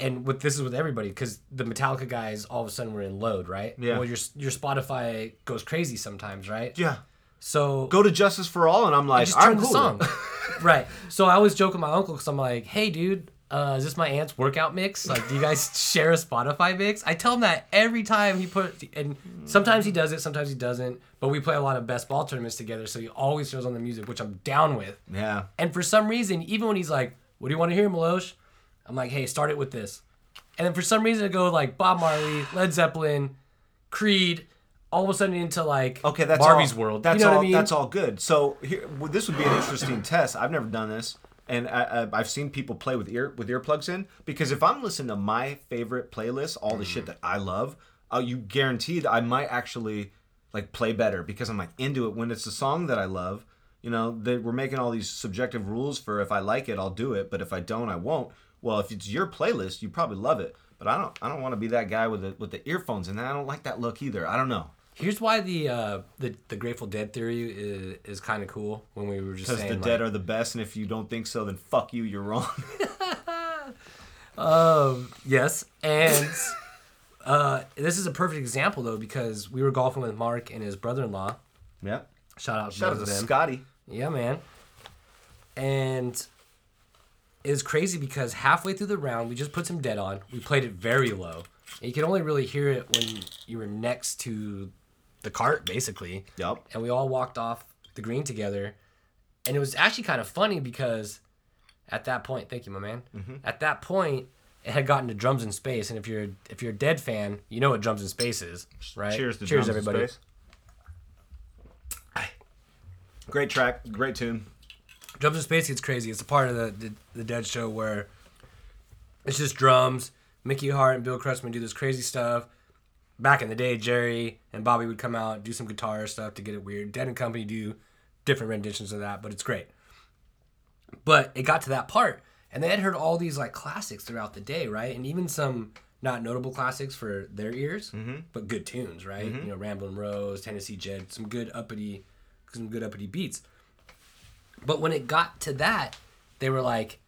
And with this is with everybody, because the Metallica guys all of a sudden were in load, right? Yeah. Well, your your Spotify goes crazy sometimes, right? Yeah. So Go to Justice for All, and I'm like, just I'm turn the cool song. right. So I always joke with my uncle because I'm like, hey, dude, uh, is this my aunt's workout mix? Like, do you guys share a Spotify mix? I tell him that every time he put, and sometimes he does it, sometimes he doesn't. But we play a lot of best ball tournaments together, so he always throws on the music, which I'm down with. Yeah. And for some reason, even when he's like, "What do you want to hear, Milosh?" I'm like, "Hey, start it with this." And then for some reason, it go like Bob Marley, Led Zeppelin, Creed, all of a sudden into like Okay, that's Barbie's all, world. That's you know all. what I mean? That's all good. So here, well, this would be an interesting test. I've never done this, and I, I've seen people play with ear with earplugs in. Because if I'm listening to my favorite playlist, all the Mm. shit that I love, uh, you guaranteed I might actually like play better because I'm like into it when it's a song that I love. You know, they, we're making all these subjective rules for if I like it, I'll do it, but if I don't, I won't. Well, if it's your playlist, you probably love it. But I don't. I don't want to be that guy with the with the earphones, and I don't like that look either. I don't know. Here's why the uh, the the Grateful Dead theory is, is kind of cool. When we were just Because the dead are the best, and if you don't think so, then fuck you. You're wrong. um, yes, and uh, this is a perfect example though because we were golfing with Mark and his brother-in-law. yeah. Shout out, to Shout out to them. Scotty. Yeah, man. And it was crazy because halfway through the round, we just put some dead on. We played it very low. And you could only really hear it when you were next to the cart, basically. Yup. And we all walked off the green together. And it was actually kind of funny because at that point, thank you, my man. Mm-hmm. At that point, it had gotten to drums in space. And if you're if you're a dead fan, you know what drums in space is, right? Cheers to Cheers, Drums in everybody. Space. Great track, great tune. Drums in Space gets crazy. It's a part of the, the, the Dead Show where it's just drums. Mickey Hart and Bill Kreutzmann do this crazy stuff. Back in the day, Jerry and Bobby would come out do some guitar stuff to get it weird. Dead and Company do different renditions of that, but it's great. But it got to that part, and they had heard all these like classics throughout the day, right? And even some not notable classics for their ears, mm-hmm. but good tunes, right? Mm-hmm. You know, Ramblin' Rose, Tennessee Jed, some good uppity, some good uppity beats. But when it got to that, they were like,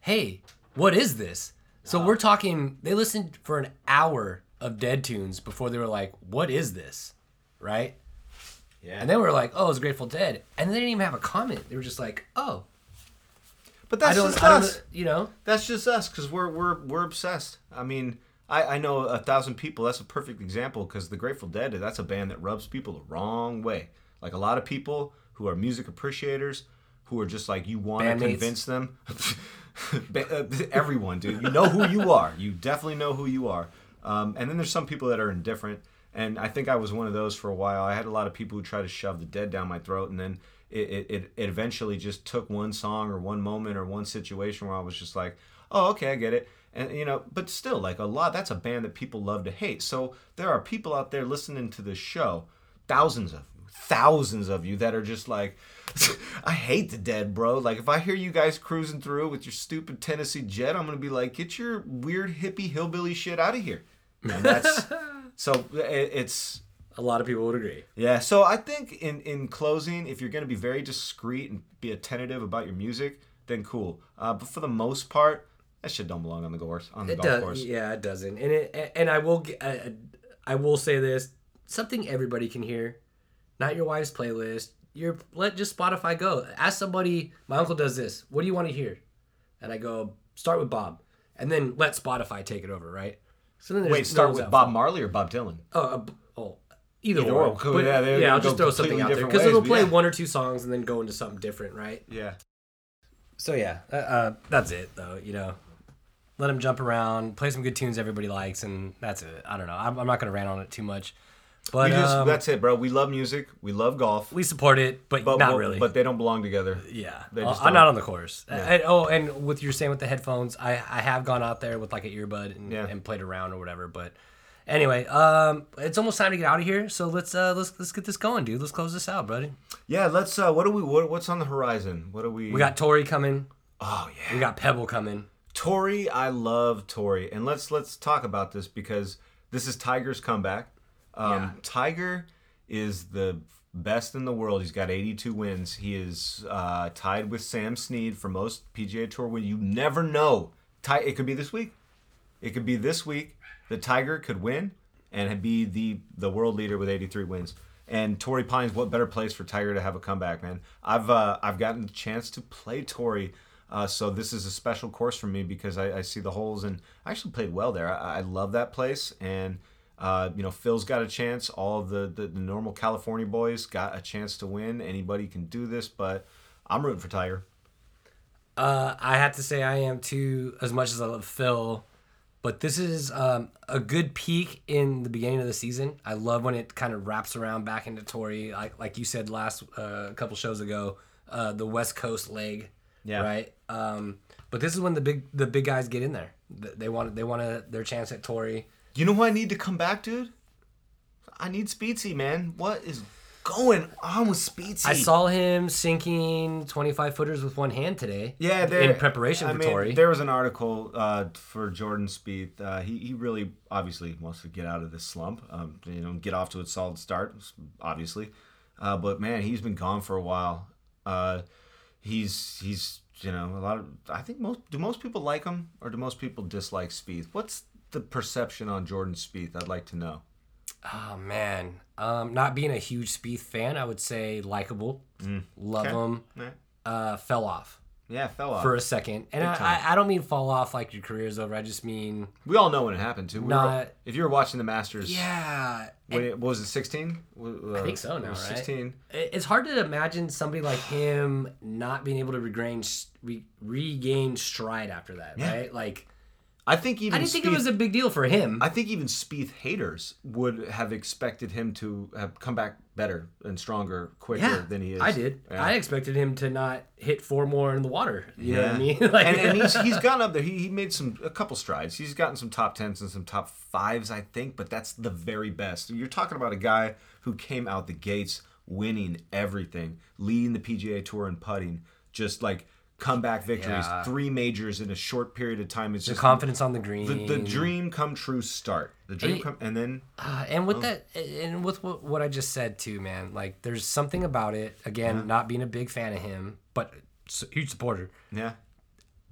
"Hey, what is this?" So we're talking. They listened for an hour of Dead tunes before they were like, "What is this?" Right? Yeah. And then we were like, "Oh, it's Grateful Dead," and they didn't even have a comment. They were just like, "Oh, but that's just us. you know." That's just us because we're we're we're obsessed. I mean, I I know a thousand people. That's a perfect example because the Grateful Dead. That's a band that rubs people the wrong way. Like a lot of people who are music appreciators, who are just like you want to convince them. Uh, Everyone, dude, you know who you are. You definitely know who you are. Um, and then there's some people that are indifferent. And I think I was one of those for a while. I had a lot of people who tried to shove the dead down my throat, and then it, it, it, eventually just took one song or one moment or one situation where I was just like, oh, okay, I get it. And you know, but still, like a lot, that's a band that people love to hate. So there are people out there listening to this show, thousands of thousands of you that are just like, I hate the dead, bro. Like if I hear you guys cruising through with your stupid Tennessee Jed, I'm gonna be like, get your weird hippie hillbilly shit out of here. And that's so it, it's A lot of people would agree. yeah, so I think in in closing, if you're going to be very discreet and be attentive about your music, then cool. Uh, but for the most part, that shit don't belong on the course on the It golf does, course. yeah, it doesn't. And it, and I will, I, I will say this: something everybody can hear, not your wife's playlist. Your let just Spotify go. Ask somebody. My uncle does this. What do you want to hear? And I go start with Bob, and then let Spotify take it over, right? So then Wait, start with Bob. Marley or Bob Dylan? Oh, uh, b- oh, either, Either or. Cool, But, yeah, yeah, I'll just throw something out there because it'll play yeah. one or two songs and then go into something different, right? Yeah. So yeah, uh, uh, that's it though. You know, let them jump around, play some good tunes everybody likes, and that's it. I don't know. I'm, I'm not gonna rant on it too much, but We just um, that's it, bro. We love music. We love golf. we support it, but, but not really. But they don't belong together. yeah, they Uh, I'm not on the course. And, oh, and with you're saying with the headphones, I I have gone out there with like an earbud and, Yeah. and played around or whatever. But anyway, um, it's almost time to get out of here. So let's uh let's let's get this going, dude. Let's close this out, buddy. Yeah. Let's. Uh, what do we? What, what's on the horizon? What do we? We got Torrey coming. Oh yeah. We got Pebble coming. Torrey, I love Torrey, and let's let's talk about this because this is Tiger's comeback. Um, Yeah. Tiger is the best in the world. He's got 82 wins. He is uh, tied with Sam Snead for most PGA Tour win. You never know. It could be this week. It could be this week. The Tiger could win and be the the world leader with 83 wins. And Torrey Pines, what better place for Tiger to have a comeback, man? I've uh, I've gotten the chance to play Torrey, uh, so this is a special course for me because I, I see the holes and I actually played well there. I, I love that place, and uh, you know Phil's got a chance. All of the, the the normal California boys got a chance to win. Anybody can do this, but I'm rooting for Tiger. Uh, I have to say I am too, as much as I love Phil. But this is um, a good peak in the beginning of the season. I love when it kind of wraps around back into Torrey, like like you said last uh, a couple shows ago, uh, the West Coast leg. Yeah. Right. Um, but this is when the big the big guys get in there. They want they want a, their chance at Torrey. You know who I need to come back, dude? I need Speetsy, man. What is going on with Speetsy? I saw him sinking twenty five footers with one hand today. Yeah, there, in preparation I for mean, Torrey. There was an article uh, for Jordan Spieth. Uh, he he really obviously wants to get out of this slump. Um, you know, get off to a solid start, obviously. Uh, but man, he's been gone for a while. Uh, he's he's you know a lot of. I think most do most people like him or do most people dislike Spieth? What's the perception on Jordan Spieth? I'd like to know. Oh man, um, not being a huge Spieth fan, I would say likable, love Okay. him. Uh, fell off yeah fell off. for a second, and I. I, I don't mean fall off like your career's over. I just mean we all know when it happened too. We were- Not- if you were watching the Masters, yeah. when it, what was it sixteen? I think so now, right? Sixteen. It- It's hard to imagine somebody like him not being able to regain re, regain stride after that, Yeah. right? Like I think even I didn't think it was a big deal for him. I think even Spieth haters would have expected him to have come back better and stronger, quicker yeah, than he is. I did. Yeah. I expected him to not hit four more in the water. You know what I mean? like, and, and he's he's gotten up there. He, he made some a couple strides. He's gotten some top tens and some top fives, I think. But that's the very best. You're talking about a guy who came out the gates winning everything, leading the PGA Tour and putting, just like comeback victories, Yeah. three majors in a short period of time. It's the just confidence on the green. the, the dream come true start. The dream And- come and then Uh, and with that, and with what, what I just said too, man, like there's something about it. Again, not being a big fan of him, but huge supporter. yeah.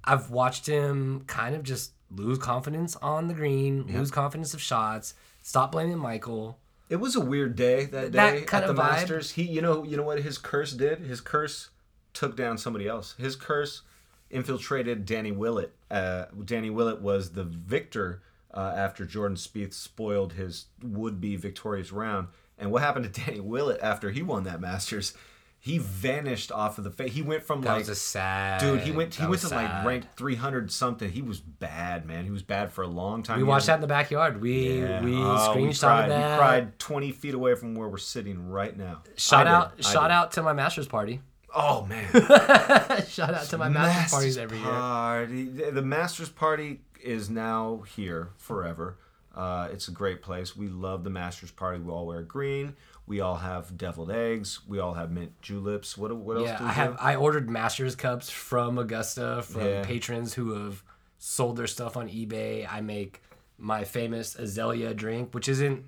I've watched him kind of just lose confidence on the green, lose confidence of shots, stop blaming Michael. It was a weird day that That day kind at the vibe. Masters. He, you know, you know what his curse did. His curse took down somebody else. His curse infiltrated Danny Willett. Uh, Danny Willett was the victor uh, after Jordan Spieth spoiled his would-be victorious round. And what happened to Danny Willett after he won that Masters? He vanished off of the face. He went from That like was a sad dude. He went. He went to like sad. rank 300 something. He was bad, man. He was bad for a long time. We He watched that in the backyard. We yeah. we Oh, screenshotted cried. that. We cried 20 feet away from where we're sitting right now. Shout I out! Shout out to my master's party. Oh man, shout out to my master's parties every year. party. The the Masters party is now here forever. Uh, it's a great place. We love the Masters party. We all wear green. We all have deviled eggs. We all have mint juleps. What what else? Yeah, do I have. I ordered Masters cups from Augusta from Yeah. patrons who have sold their stuff on eBay. I make my famous Azalea drink, which isn't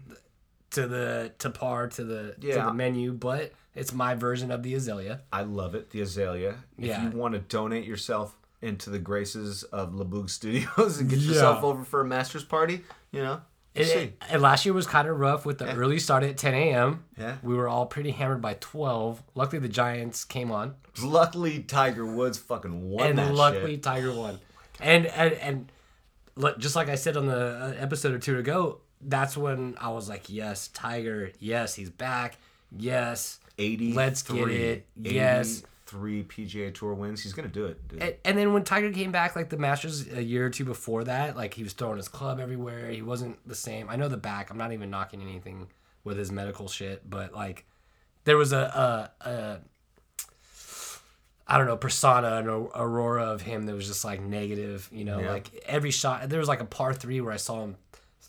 to the to par to the to the menu, but it's my version of the Azalea. I love it. The azalea. If Yeah. you want to donate yourself into the graces of Laboog Studios and get Yeah. yourself over for a Masters party, you know, It, see. and last year was kind of rough with the early start at 10 a.m. Yeah. We were all pretty hammered by 12. Luckily, the Giants came on. Luckily, Tiger Woods fucking won and luckily shit. Tiger won. And and and li- just like I said on the uh, episode or two ago, that's when I was like, yes, Tiger, yes, he's back, yes. 80. Let's get it. Yes. Three PGA Tour wins. He's gonna do it. Dude. And, and then when Tiger came back, like the Masters a year or two before that, like he was throwing his club everywhere. He wasn't the same. I know the back. I'm not even knocking anything with his medical shit, but like there was a a, a I don't know persona and aurora of him that was just like negative. You know, Yeah. like every shot. There was like a par three where I saw him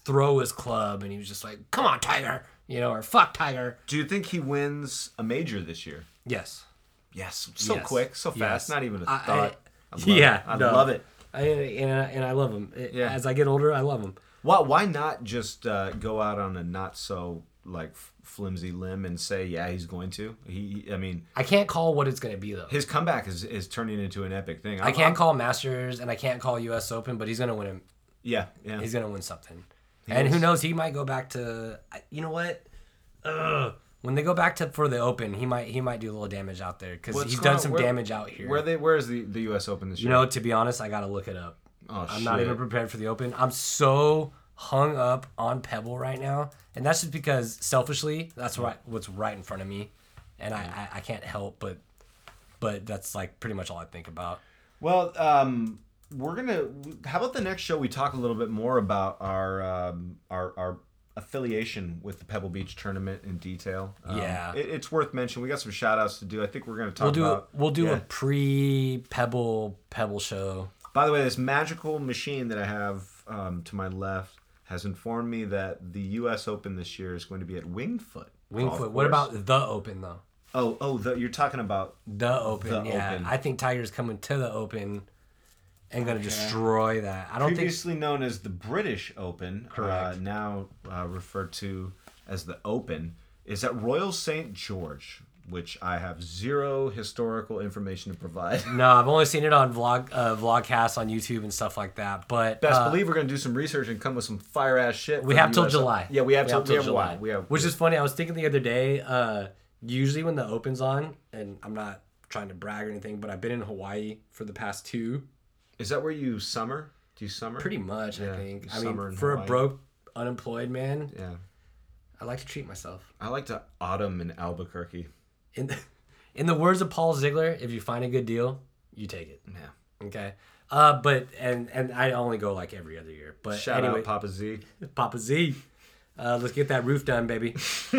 throw his club, and he was just like, "Come on, Tiger," you know, or "Fuck Tiger." do you think he wins a major this year? Yes. Yes. So Yes. quick, so fast. Yes. Not even a I- thought. I, I- love yeah, It. I no. love it. I, and, I, and I love him. It- Yeah. As I get older, I love him. Why? Why not just uh, go out on a not so like flimsy limb and say, yeah, he's going to. He. I mean, I can't call what it's going to be though. his comeback is is turning into an epic thing. I can't call Masters and I can't call U.S. Open, but he's going to win him. Yeah. Yeah. He's going to win something. And who knows? He might go back to. You know what? Ugh. When they go back to for the Open, he might he might do a little damage out there because he's done some where- damage out here. Where they? Where is the the U.S. Open this year? you know, to be honest, I got to look it up. Oh I'm shit. not even prepared for the Open. I'm so hung up on Pebble right now, and that's just because selfishly, that's right what's right in front of me, and I, I I can't help but but that's like pretty much all I think about. Well, um, we're gonna. How about the next show? We talk a little bit more about our um, our our affiliation with the Pebble Beach tournament in detail. Um, Yeah. it, it's worth mentioning. We got some shout outs to do. I think we're gonna talk We'll do about. we'll do yeah. a pre Pebble Pebble show. By the way, this magical machine that I have um, to my left has informed me that the U.S. Open this year is going to be at Winged Foot. Wingfoot. What about the Open though? Oh, oh, the, you're talking about. The Open. The yeah, Open. I think Tiger's coming to the Open and gonna destroy that. I don't think previously known as the British Open, uh, Correct. now uh, referred to as the Open, is at Royal St. George, which I have zero historical information to provide. No, I've only seen it on vlog uh, vlogcasts on YouTube and stuff like that. But Best uh, believe we're gonna do some research and come with some fire ass shit. we have till July. Yeah, we have till, we have July. July. We have Which is funny. I was thinking the other day. Uh, usually when the Open's on, and I'm not trying to brag or anything, but I've been in Hawaii for the past two. Is that where you summer? Do you summer? Pretty much, I think. I summer mean, for Hawaii. a broke, unemployed man, Yeah, I like to treat myself. I like to autumn in Albuquerque. In the, in the words of Paul Ziegler, if you find a good deal, you take it. Yeah. Okay. Uh, but and and I only go like every other year. But Shout anyway, out Papa Z. Papa Z. Uh, let's get that roof done, baby.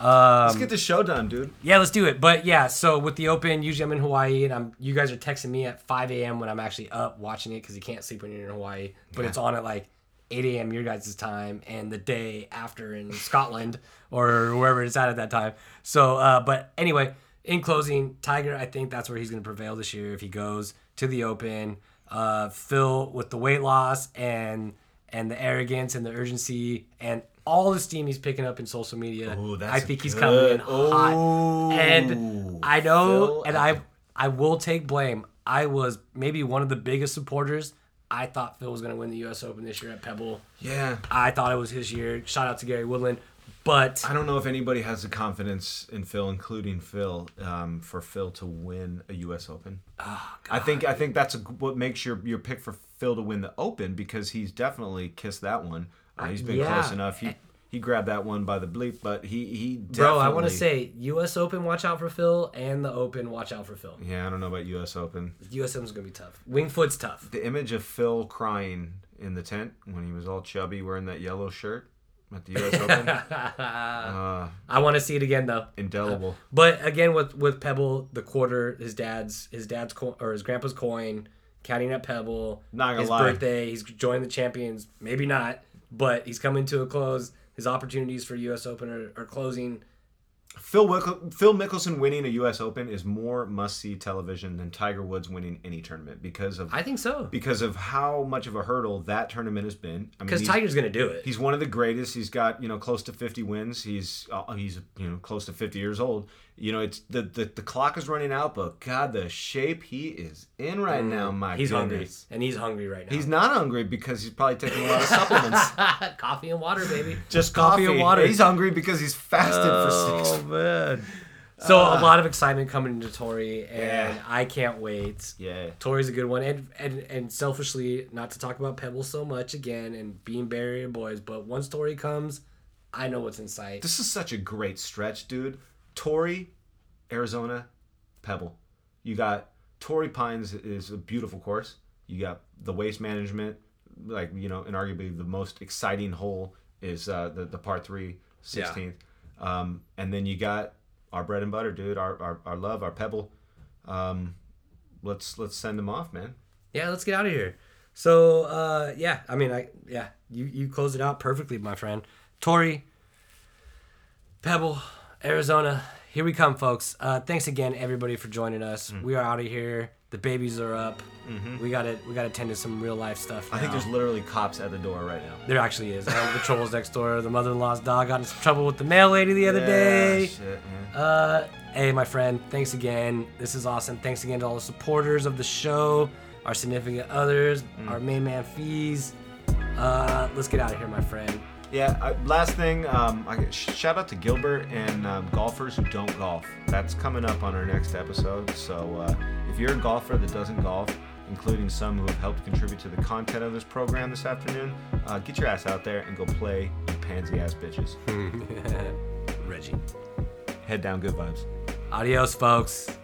Let's get the show done, dude. Yeah, let's do it. But yeah, so with the Open, usually I'm in Hawaii, and I'm you guys are texting me at 5 a.m. when I'm actually up watching it because you can't sleep when you're in Hawaii. But it's on at like 8 a.m. your guys' time, and the day after in Scotland or wherever it's at at that time. So, uh, but anyway, in closing, Tiger, I think that's where he's going to prevail this year if he goes to the Open. Uh, Phil with the weight loss and and the arrogance and the urgency and all the steam he's picking up in social media. Ooh, that's I think he's good. coming in hot. Ooh. And I know, Phil and I I will take blame. I was maybe one of the biggest supporters. I thought Phil was going to win the U.S. Open this year at Pebble. Yeah. I thought it was his year. Shout out to Gary Woodland, but I don't know if anybody has the confidence in Phil, including Phil, um, for Phil to win a U.S. Open. I think I think that's a, what makes your your pick for Phil to win the Open because he's definitely kissed that one. Uh, he's been yeah. close enough. He he grabbed that one by the bleep, but he he definitely. bro, I want to say U.S. Open, watch out for Phil, and the Open, watch out for Phil. Yeah, I don't know about U.S. Open. U.S. Open's going to be tough. Wingfoot's tough. The image of Phil crying in the tent when he was all chubby, wearing that yellow shirt at the U.S. Open, uh, I want to see it again though. indelible. But again, with with Pebble, the quarter, his dad's his dad's co- or his grandpa's coin, counting at Pebble. Not gonna his lie. birthday, he's joined the champions. Maybe not, but he's coming to a close. His opportunities for U.S. Open are, are closing. Phil Phil Mickelson winning a U.S. Open is more must-see television than Tiger Woods winning any tournament because of I think so because of how much of a hurdle that tournament has been. I mean, because Tiger's gonna do it. he's one of the greatest. He's got you know close to 50 wins. He's uh, he's you know close to 50 years old. You know it's the the, the clock is running out, but God, the shape he is in right now, my Mm. He's hungry, and he's hungry right now. He's not hungry because he's probably taking a lot of supplements. coffee and water, baby. Just Coffee coffee, and water. He's hungry because he's fasted for six. Oh man. So a lot of excitement coming into Torrey, and Yeah. I can't wait. Yeah. Torrey's a good one, and and and selfishly, not to talk about Pebble so much again, and being Barrier Boys, but once Torrey comes, I know what's in sight. This is such a great stretch, dude. Torrey, Arizona, Pebble. You got Torrey Pines is a beautiful course. You got the waste management, like you know, and arguably the most exciting hole is uh, the the par three, 16th. Um, and then you got our bread and butter, dude. Our our, our love, our Pebble. Um, let's let's send them off, man. Yeah, let's get out of here. So uh, yeah, I mean, I yeah, you you closed it out perfectly, my friend. Torrey, Pebble, Arizona. Here we come, folks. Uh, thanks again, everybody, for joining us. Mm. We are out of here. The babies are up. We got to we got to tend to some real life stuff. Mm-hmm. I think there's literally cops at the door right now. There actually is. Um, the trolls next door. The mother-in-law's dog got in some trouble with the mail lady the other day. Shit, man. Uh, hey, my friend. Thanks again. This is awesome. Thanks again to all the supporters of the show, our significant others, our main man fees. Uh, let's get out of here, my friend. Yeah. I, last thing, um, I, shout out to Gilbert and um, golfers who don't golf. That's coming up on our next episode. So uh, if you're a golfer that doesn't golf, including some who have helped contribute to the content of this program this afternoon, uh, get your ass out there and go play, you pansy ass bitches. Reggie. Head down, good vibes. Adios, folks.